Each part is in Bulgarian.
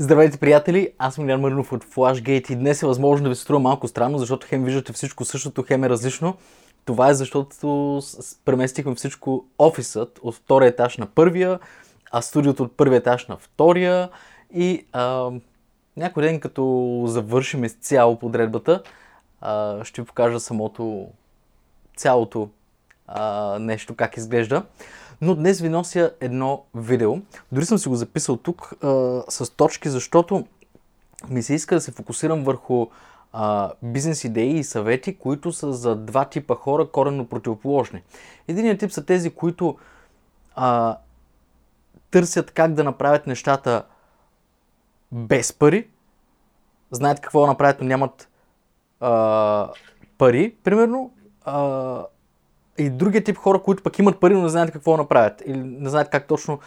Здравейте, приятели! Аз съм Илян Маринов от Flashgate и днес е възможно да ви се струва малко странно, защото хем виждате всичко същото, хем е различно. Това е защото преместихме всичко офисът от втория етаж на първия, а студиото от първия етаж на втория и а, някой ден като завършим изцяло подредбата, а, ще ви покажа самото цялото а, нещо как изглежда. Но днес ви нося едно видео. Дори съм си го записал тук а, с точки, защото ми се иска да се фокусирам върху а, бизнес идеи и съвети, които са за два типа хора коренно противоположни. Единият тип са тези, които а, търсят как да направят нещата без пари, знаят какво да направят, но нямат а, пари, примерно, а, и другия тип хора, които пък имат пари, но не знаят какво направят или не знаят как точно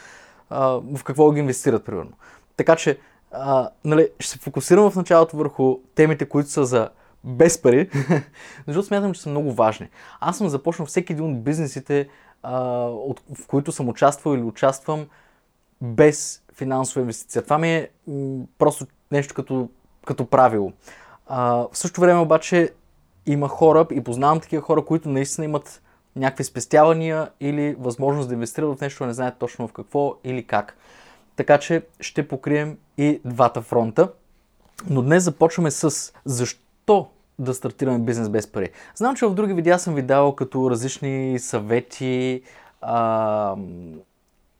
а, в какво ги инвестират, примерно. Така че, а, нали, ще се фокусирам в началото върху темите, които са за без пари, защото смятам, че са много важни. Аз съм започнал всеки един от бизнесите, а, от, в които съм участвал или участвам без финансова инвестиция. Това ми е м- просто нещо като, като правило. А, в същото време обаче има хора и познавам такива хора, които наистина имат някакви спестявания или възможност да инвестират в нещо, не знаят точно в какво или как. Така че ще покрием и двата фронта. Но днес започваме с защо да стартираме бизнес без пари. Знам, че в други видеа съм ви давал като различни съвети. А,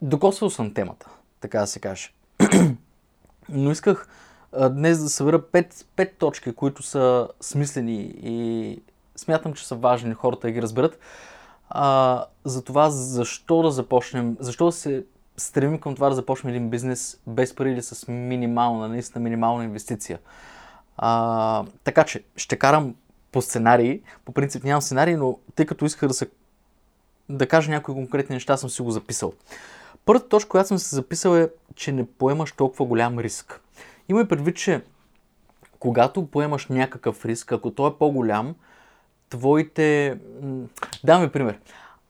докосвал съм темата, така да се каже. Но исках а, днес да събера 5, 5 точки, които са смислени и смятам, че са важни хората да ги разберат а, за това защо да започнем, защо да се стремим към това да започнем един бизнес без пари или с минимална, наистина минимална инвестиция. А, така че ще карам по сценарии. По принцип нямам сценарии, но тъй като исках да, се, да кажа някои конкретни неща, съм си го записал. Първата точка, която съм се записал е, че не поемаш толкова голям риск. Има и предвид, че когато поемаш някакъв риск, ако той е по-голям, твоите... Даваме пример.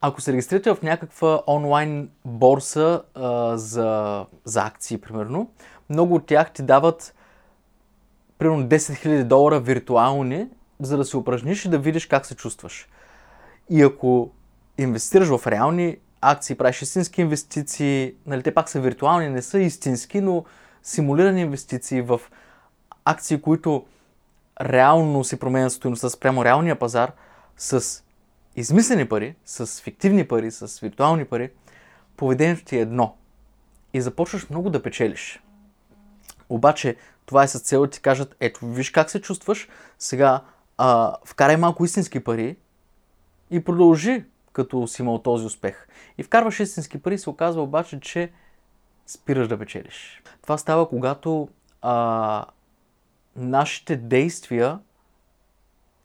Ако се регистрирате в някаква онлайн борса а, за, за акции, примерно, много от тях ти дават примерно 10 000 долара виртуални, за да се упражниш и да видиш как се чувстваш. И ако инвестираш в реални акции, правиш истински инвестиции, нали, те пак са виртуални, не са истински, но симулирани инвестиции в акции, които реално си променят стоеността спрямо реалния пазар с измислени пари, с фиктивни пари, с виртуални пари, поведението ти е едно. И започваш много да печелиш. Обаче, това е с цел да ти кажат, ето, виж как се чувстваш, сега а, вкарай малко истински пари и продължи, като си имал този успех. И вкарваш истински пари, се оказва обаче, че спираш да печелиш. Това става, когато а, нашите действия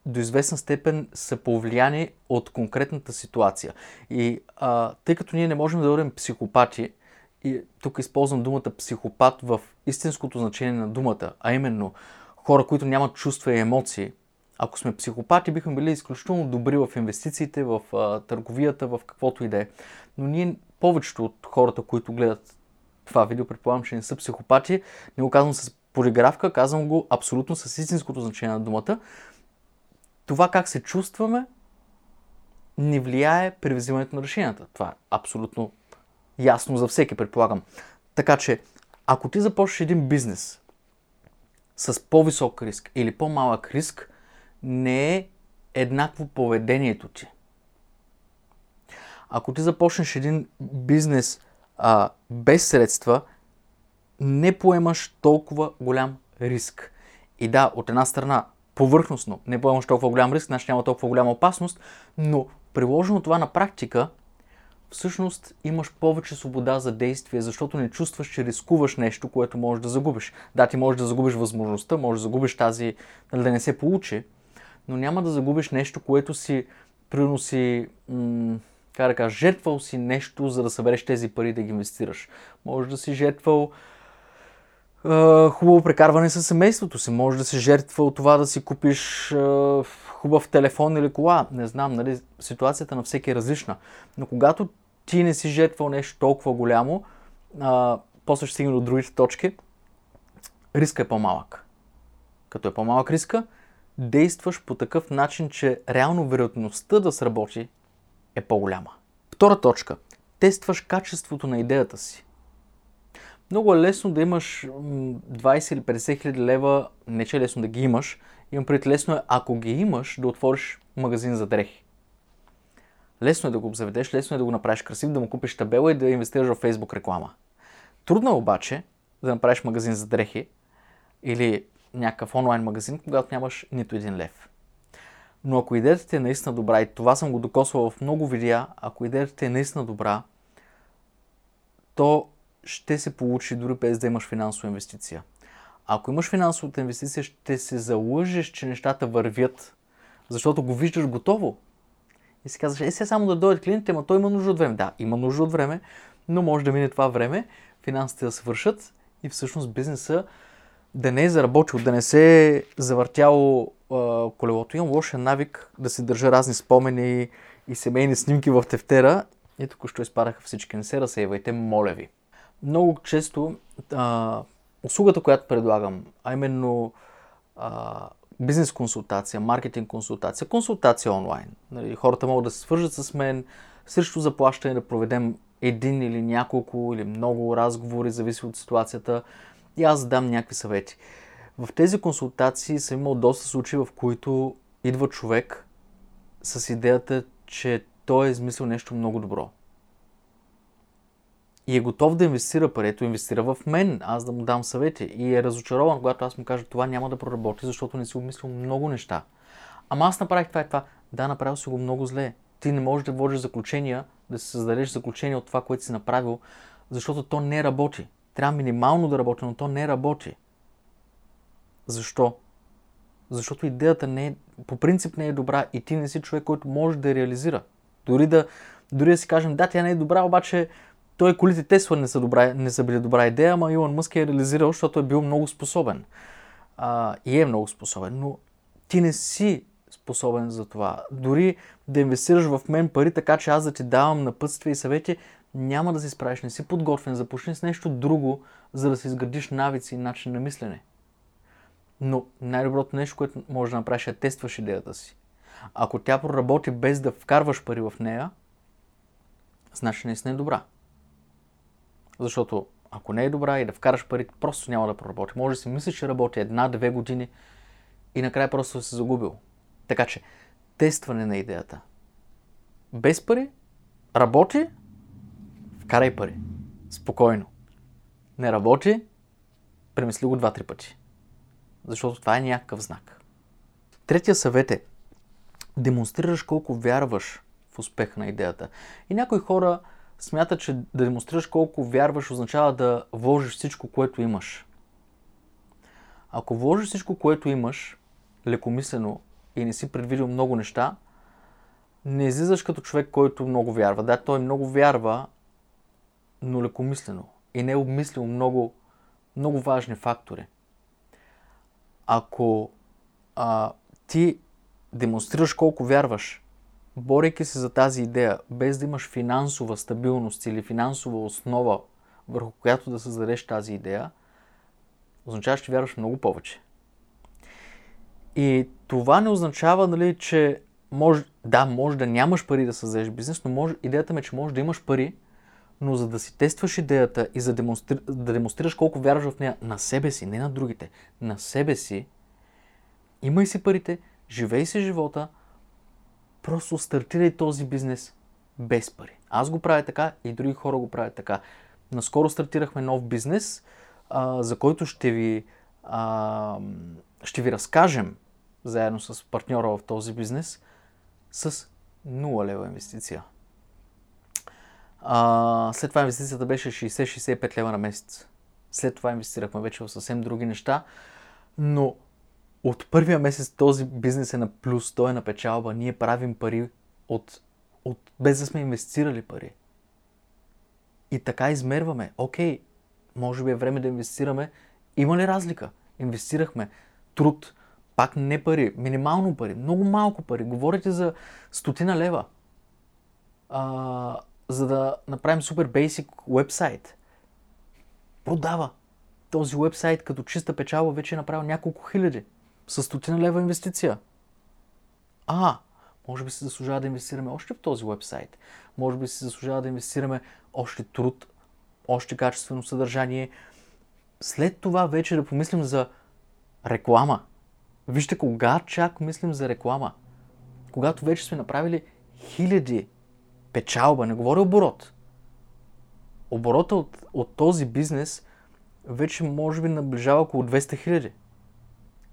до известна степен са повлияни от конкретната ситуация. И а, тъй като ние не можем да бъдем психопати, и тук използвам думата психопат в истинското значение на думата, а именно хора, които нямат чувства и емоции, ако сме психопати, бихме били изключително добри в инвестициите, в а, търговията, в каквото и да е. Но ние, повечето от хората, които гледат това видео, предполагам, че не са психопати, не го казвам с полиграфка, казвам го абсолютно с истинското значение на думата. Това как се чувстваме не влияе при взимането на решенията. Това е абсолютно ясно за всеки, предполагам. Така че, ако ти започнеш един бизнес с по-висок риск или по-малък риск, не е еднакво поведението ти. Ако ти започнеш един бизнес а, без средства, не поемаш толкова голям риск. И да, от една страна, повърхностно не поемаш толкова голям риск, значи няма толкова голяма опасност, но приложено това на практика, всъщност имаш повече свобода за действие, защото не чувстваш, че рискуваш нещо, което можеш да загубиш. Да, ти можеш да загубиш възможността, можеш да загубиш тази, нали, да не се получи, но няма да загубиш нещо, което си, примерно си, м- как да кажа, жертвал си нещо, за да събереш тези пари да ги инвестираш. Може да си жертвал хубаво прекарване с семейството си. Може да се жертва от това да си купиш хубав телефон или кола. Не знам, нали, ситуацията на всеки е различна. Но когато ти не си жертвал нещо толкова голямо, а, после ще стигне до другите точки, риска е по-малък. Като е по-малък риска, действаш по такъв начин, че реално вероятността да сработи е по-голяма. Втора точка. Тестваш качеството на идеята си. Много е лесно да имаш 20 или 50 хиляди лева, не че е лесно да ги имаш, имам пред лесно е, ако ги имаш, да отвориш магазин за дрехи. Лесно е да го заведеш, лесно е да го направиш красив, да му купиш табела и да инвестираш в Facebook реклама. Трудно е обаче да направиш магазин за дрехи или някакъв онлайн магазин, когато нямаш нито един лев. Но ако идеята ти е наистина добра, и това съм го докосвал в много видеа, ако идеята ти е наистина добра, то ще се получи дори без да имаш финансова инвестиция. Ако имаш финансовата инвестиция, ще се залъжеш, че нещата вървят, защото го виждаш готово. И си казваш, е сега само да дойдат клиентите, ама той има нужда от време. Да, има нужда от време, но може да мине това време, финансите да свършат и всъщност бизнеса да не е заработил, да не се е завъртяло а, колелото. Имам лошия навик да се държа разни спомени и семейни снимки в тефтера. И тук що изпадаха всички. Не се разсейвайте, моля ви. Много често а, услугата, която предлагам, а именно а, бизнес консултация, маркетинг консултация, консултация онлайн. Нали, хората могат да се свържат с мен срещу заплащане да проведем един или няколко или много разговори, зависи от ситуацията и аз дам някакви съвети. В тези консултации съм имал доста случаи, в които идва човек с идеята, че той е измислил нещо много добро. И е готов да инвестира парето, инвестира в мен, аз да му дам съвети. И е разочарован, когато аз му кажа, това няма да проработи, защото не си обмислил много неща. Ама аз направих това и това. Да, направил си го много зле. Ти не можеш да водиш заключения, да се създадеш заключения от това, което си направил, защото то не работи. Трябва минимално да работи, но то не работи. Защо? Защото идеята не е, по принцип не е добра и ти не си човек, който може да реализира. Дори да, дори да си кажем, да, тя не е добра, обаче той колите Тесла не са, добра, не са били добра идея, ама Илон Мъск е реализирал, защото е бил много способен. А, и е много способен, но ти не си способен за това. Дори да инвестираш в мен пари, така че аз да ти давам напътствия и съвети, няма да се справиш, не си подготвен, започни с нещо друго, за да се изградиш навици и начин на мислене. Но най-доброто нещо, което можеш да направиш е тестваш идеята си. Ако тя проработи без да вкарваш пари в нея, значи наистина е добра. Защото ако не е добра и да вкараш пари, просто няма да проработи. Може да си мислиш, че работи една-две години и накрая просто се загубил. Така че, тестване на идеята. Без пари, работи, вкарай пари. Спокойно. Не работи, премисли го два-три пъти. Защото това е някакъв знак. Третия съвет е демонстрираш колко вярваш в успеха на идеята. И някои хора смятат, че да демонстрираш колко вярваш означава да вложиш всичко, което имаш. Ако вложиш всичко, което имаш, лекомислено и не си предвидил много неща, не излизаш като човек, който много вярва. Да, той много вярва, но лекомислено. И не е обмислил много, много важни фактори. Ако а, ти демонстрираш колко вярваш, борейки се за тази идея, без да имаш финансова стабилност или финансова основа, върху която да създадеш тази идея, означава, че вярваш много повече. И това не означава, нали, че може, да, може да нямаш пари да създадеш бизнес, но може, идеята ми е, че може да имаш пари, но за да си тестваш идеята и за демонстри... да демонстрираш колко вярваш в нея на себе си, не на другите, на себе си, имай си парите, живей си живота, просто стартирай този бизнес без пари. Аз го правя така и други хора го правят така. Наскоро стартирахме нов бизнес, а, за който ще ви, а, ще ви разкажем заедно с партньора в този бизнес с 0 лева инвестиция. А, след това инвестицията беше 60-65 лева на месец. След това инвестирахме вече в съвсем други неща, но от първия месец този бизнес е на плюс, той е на печалба, ние правим пари от, от, без да сме инвестирали пари. И така измерваме. Окей, може би е време да инвестираме. Има ли разлика? Инвестирахме труд, пак не пари, минимално пари, много малко пари. Говорите за стотина лева, а, за да направим супер бейсик вебсайт. Продава. този вебсайт като чиста печалба вече е направил няколко хиляди. С стотина лева инвестиция. А, може би се заслужава да инвестираме още в този вебсайт. Може би се заслужава да инвестираме още труд, още качествено съдържание. След това вече да помислим за реклама. Вижте кога чак мислим за реклама. Когато вече сме направили хиляди печалба, не говоря оборот. Оборота от, от този бизнес вече може би наближава около 200 хиляди.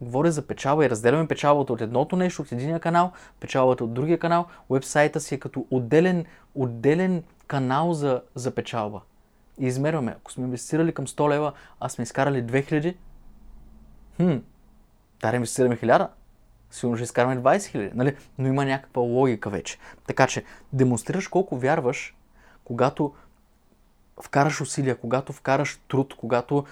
Говоря за печалба и разделяме печалбата от едното нещо, от единия канал, печалбата от другия канал. Уебсайта си е като отделен, отделен канал за, за печалба. И измерваме. Ако сме инвестирали към 100 лева, а сме изкарали 2000, хм, да инвестираме 1000, сигурно ще изкараме 20 хиляди, нали? но има някаква логика вече. Така че демонстрираш колко вярваш, когато вкараш усилия, когато вкараш труд, когато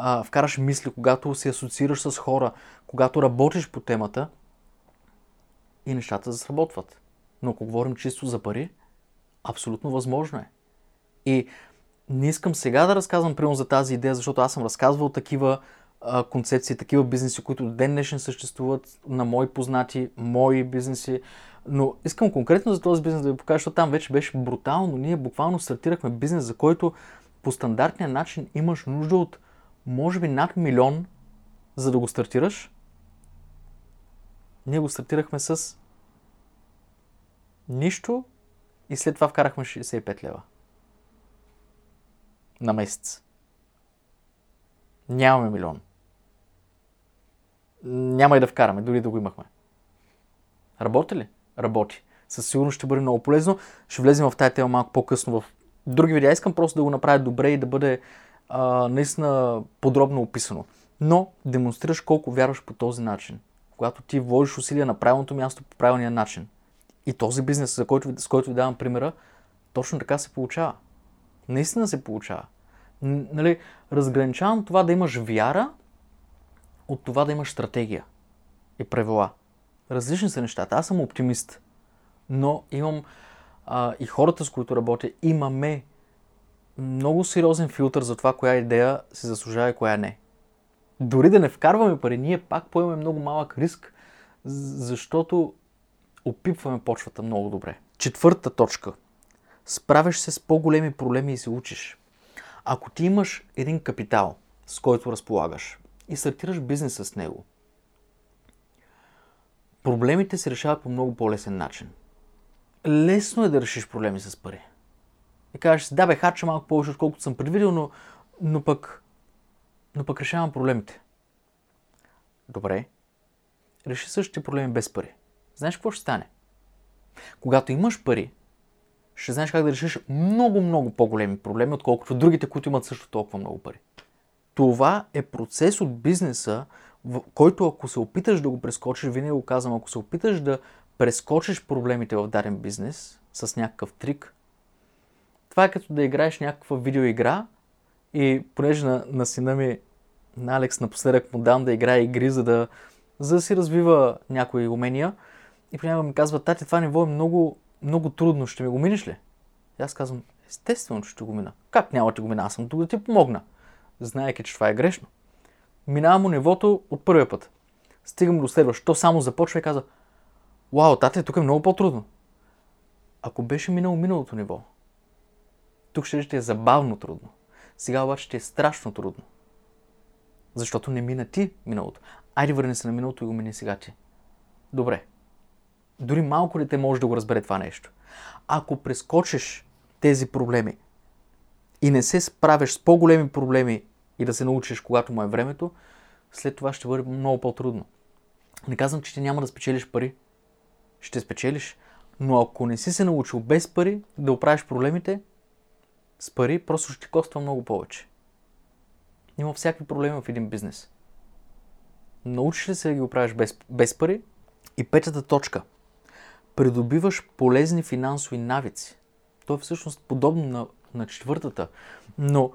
а, вкараш мисли, когато се асоциираш с хора, когато работиш по темата и нещата сработват. Но ако говорим чисто за пари, абсолютно възможно е. И не искам сега да разказвам примерно за тази идея, защото аз съм разказвал такива а, концепции, такива бизнеси, които до ден днешен съществуват на мои познати, мои бизнеси. Но искам конкретно за този бизнес да ви покажа, защото там вече беше брутално. Ние буквално стартирахме бизнес, за който по стандартния начин имаш нужда от може би над милион, за да го стартираш. Ние го стартирахме с нищо и след това вкарахме 65 лева. На месец. Нямаме милион. Няма и да вкараме, дори да го имахме. Работи ли? Работи. Със сигурност ще бъде много полезно. Ще влезем в тази тема малко по-късно в други видеа. Искам просто да го направя добре и да бъде а, наистина подробно описано. Но демонстрираш колко вярваш по този начин. Когато ти вложиш усилия на правилното място по правилния начин. И този бизнес, за който, с който ви давам примера, точно така се получава. Наистина се получава. Нали, разграничавам това да имаш вяра от това да имаш стратегия и правила. Различни са нещата. Аз съм оптимист, но имам а, и хората, с които работя, имаме много сериозен филтър за това, коя идея се заслужава и коя не. Дори да не вкарваме пари, ние пак поемаме много малък риск, защото опипваме почвата много добре. Четвърта точка. Справяш се с по-големи проблеми и се учиш. Ако ти имаш един капитал, с който разполагаш и стартираш бизнес с него, проблемите се решават по много по-лесен начин. Лесно е да решиш проблеми с пари. И кажеш да бе, харча малко повече, отколкото съм предвидел, но, но, пък, но пък решавам проблемите. Добре. Реши същите проблеми без пари. Знаеш какво ще стане? Когато имаш пари, ще знаеш как да решиш много, много по-големи проблеми, отколкото другите, които имат също толкова много пари. Това е процес от бизнеса, в който ако се опиташ да го прескочиш, винаги го казвам, ако се опиташ да прескочиш проблемите в даден бизнес с някакъв трик, това е като да играеш някаква видеоигра и понеже на, на сина ми, на Алекс, напоследък му дам да играе игри, за да, за да си развива някои умения. И понякога ми казва, тати, това ниво е много, много трудно, ще ми го минеш ли? И аз казвам, естествено, че ще го мина. Как няма да го мина? Аз съм тук да ти помогна. Знаеки, че това е грешно. Минавам му нивото от първия път. Стигам до следващото. То само започва и казва, Вау, тате, тук е много по-трудно. Ако беше минало миналото ниво, тук ще, е забавно трудно. Сега обаче ще е страшно трудно. Защото не мина ти миналото. Айде върни се на миналото и го мини сега ти. Добре. Дори малко дете може да го разбере това нещо. Ако прескочиш тези проблеми и не се справиш с по-големи проблеми и да се научиш, когато му е времето, след това ще бъде много по-трудно. Не казвам, че ти няма да спечелиш пари. Ще спечелиш. Но ако не си се научил без пари да оправиш проблемите, с пари просто ще ти коства много повече. Има всякакви проблеми в един бизнес. Научиш ли се да ги оправиш без, без пари? И петата точка. Придобиваш полезни финансови навици. То е всъщност подобно на, на четвъртата. Но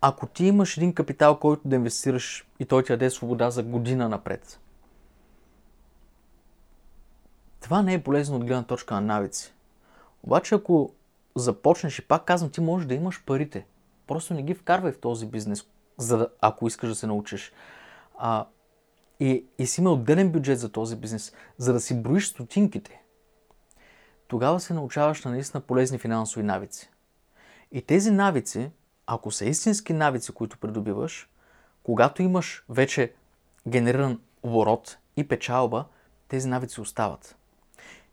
ако ти имаш един капитал, който да инвестираш и той ти даде свобода за година напред, това не е полезно от гледна точка на навици. Обаче ако започнеш и пак казвам, ти можеш да имаш парите. Просто не ги вкарвай в този бизнес, за да, ако искаш да се научиш. А, и, и си има отделен бюджет за този бизнес, за да си броиш стотинките. Тогава се научаваш на наистина полезни финансови навици. И тези навици, ако са истински навици, които придобиваш, когато имаш вече генериран оборот и печалба, тези навици остават.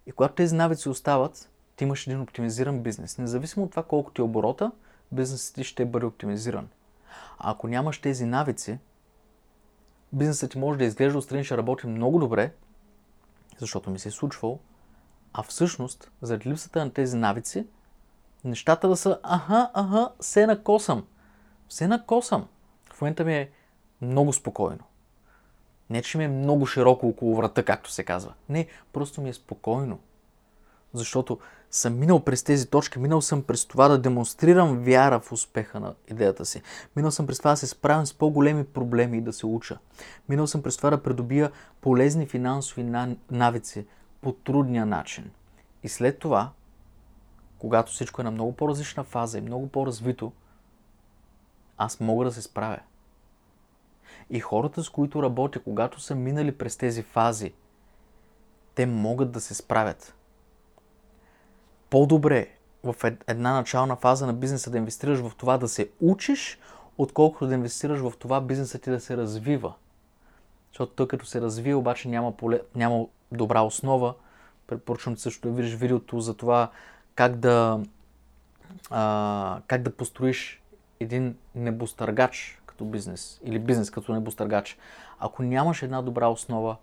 И когато тези навици остават, ти имаш един оптимизиран бизнес. Независимо от това колко ти е оборота, бизнесът ти ще бъде оптимизиран. А ако нямаш тези навици, бизнесът ти може да изглежда отстрани, ще работи много добре, защото ми се е случвало, а всъщност, заради липсата на тези навици, нещата да са аха, аха, се накосам. Все накосам. В момента ми е много спокойно. Не, че ми е много широко около врата, както се казва. Не, просто ми е спокойно. Защото съм минал през тези точки, минал съм през това да демонстрирам вяра в успеха на идеята си. Минал съм през това да се справям с по-големи проблеми и да се уча. Минал съм през това да придобия полезни финансови навици по трудния начин. И след това, когато всичко е на много по-различна фаза и много по-развито, аз мога да се справя. И хората, с които работя, когато са минали през тези фази, те могат да се справят. По-добре в една начална фаза на бизнеса да инвестираш в това да се учиш, отколкото да инвестираш в това бизнеса ти да се развива. Защото той като се развива, обаче няма, поле, няма добра основа. Предпоръчвам също да видиш видеото за това как да, а, как да построиш един небостъргач като бизнес или бизнес като небостъргач. Ако нямаш една добра основа,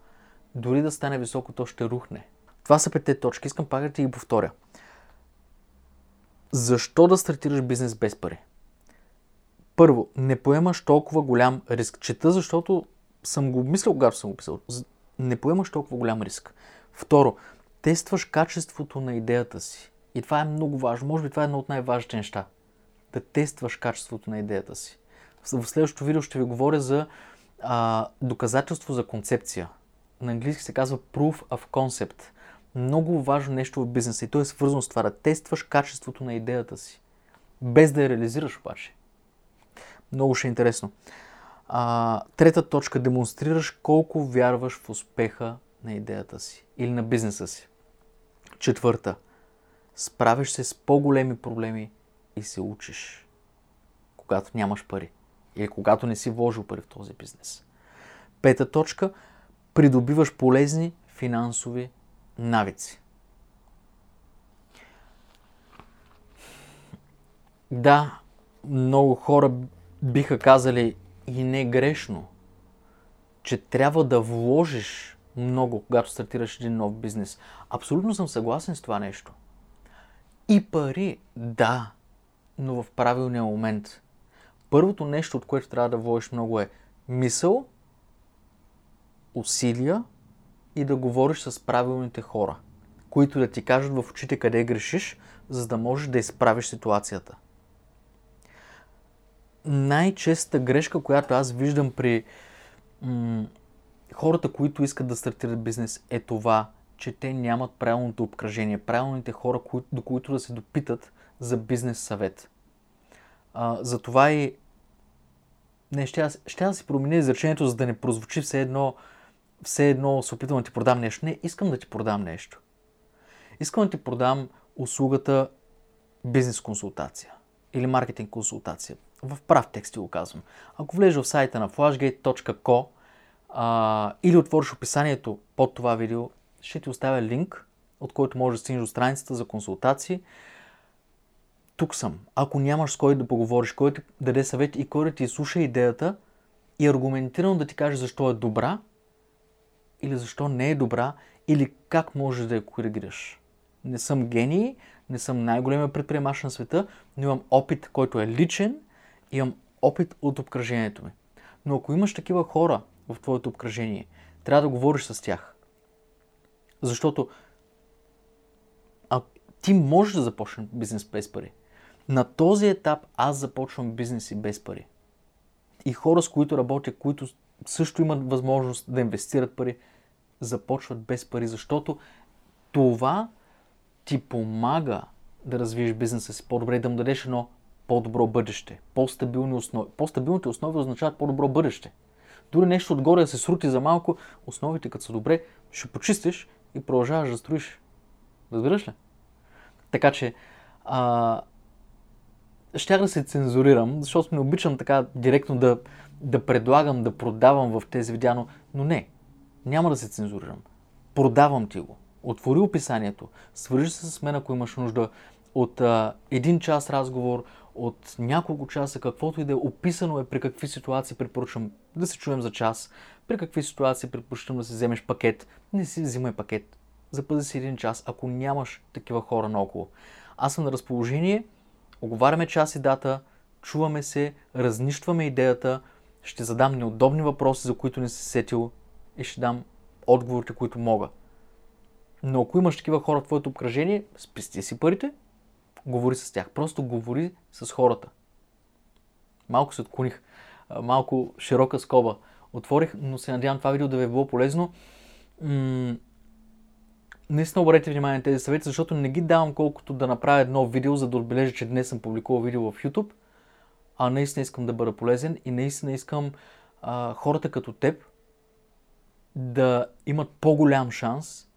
дори да стане високо, то ще рухне. Това са петте точки. Искам пак да ти ги повторя. Защо да стартираш бизнес без пари? Първо, не поемаш толкова голям риск. Чета, защото съм го мислил, когато съм го писал. Не поемаш толкова голям риск. Второ, тестваш качеството на идеята си. И това е много важно. Може би това е едно от най-важните неща. Да тестваш качеството на идеята си. В следващото видео ще ви говоря за а, доказателство за концепция. На английски се казва Proof of Concept. Много важно нещо в бизнеса и то е свързано с това да тестваш качеството на идеята си. Без да я реализираш обаче. Много ще е интересно. А, трета точка. Демонстрираш колко вярваш в успеха на идеята си или на бизнеса си. Четвърта. Справиш се с по-големи проблеми и се учиш, когато нямаш пари или когато не си вложил пари в този бизнес. Пета точка. Придобиваш полезни финансови навици. Да, много хора биха казали и не грешно, че трябва да вложиш много, когато стартираш един нов бизнес. Абсолютно съм съгласен с това нещо. И пари, да, но в правилния момент. Първото нещо, от което трябва да вложиш много е мисъл, усилия и да говориш с правилните хора, които да ти кажат в очите къде грешиш, за да можеш да изправиш ситуацията. Най-честата грешка, която аз виждам при м- хората, които искат да стартират бизнес, е това, че те нямат правилното обкръжение, правилните хора, кои, до които да се допитат за бизнес съвет. А, затова и не, ще, ще да си променя изречението, за да не прозвучи все едно, все едно се опитвам да ти продам нещо. Не, искам да ти продам нещо. Искам да ти продам услугата бизнес консултация или маркетинг консултация. В прав текст ти го казвам. Ако влезеш в сайта на flashgate.co а, или отвориш описанието под това видео, ще ти оставя линк, от който можеш да стигнеш до страницата за консултации. Тук съм. Ако нямаш с кой да поговориш, кой да даде съвет и кой да ти слуша идеята и аргументирано да ти каже защо е добра или защо не е добра или как можеш да я коригираш. Не съм гений, не съм най-големия предприемач на света, но имам опит, който е личен, имам опит от обкръжението ми. Но ако имаш такива хора в твоето обкръжение, трябва да говориш с тях. Защото а, ти можеш да започнеш бизнес без пари. На този етап аз започвам бизнеси без пари. И хора, с които работя, които също имат възможност да инвестират пари, започват без пари, защото това ти помага да развиеш бизнеса си по-добре, да му дадеш едно по-добро бъдеще, по-стабилни основи. По-стабилните основи означават по-добро бъдеще. Дори нещо отгоре да се срути за малко, основите като са добре, ще почистиш и продължаваш да строиш. Разбираш ли? Така че, а, щях да се цензурирам, защото не обичам така директно да, да предлагам, да продавам в тези видеа, но, но не, няма да се цензурирам. Продавам ти го. Отвори описанието, свържи се с мен, ако имаш нужда от а, един час разговор, от няколко часа, каквото и да е описано е при какви ситуации препоръчвам да се чуем за час, при какви ситуации предпочитам да си вземеш пакет. Не си взимай пакет. Запази си един час, ако нямаш такива хора наоколо. Аз съм на разположение, оговаряме час и дата, чуваме се, разнищваме идеята, ще задам неудобни въпроси, за които не си сетил и ще дам отговорите, които мога. Но ако имаш такива хора в твоето обкръжение, спести си парите, говори с тях. Просто говори с хората. Малко се отклоних, малко широка скоба отворих, но се надявам това видео да ви е било полезно. М- наистина обърнете внимание на тези съвети, защото не ги давам колкото да направя едно видео, за да отбележа, че днес съм публикувал видео в YouTube, а наистина искам да бъда полезен и наистина искам а, хората като теб да имат по-голям шанс,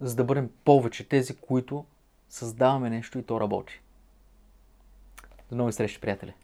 за да бъдем повече тези, които създаваме нещо и то работи. До нови срещи, приятели!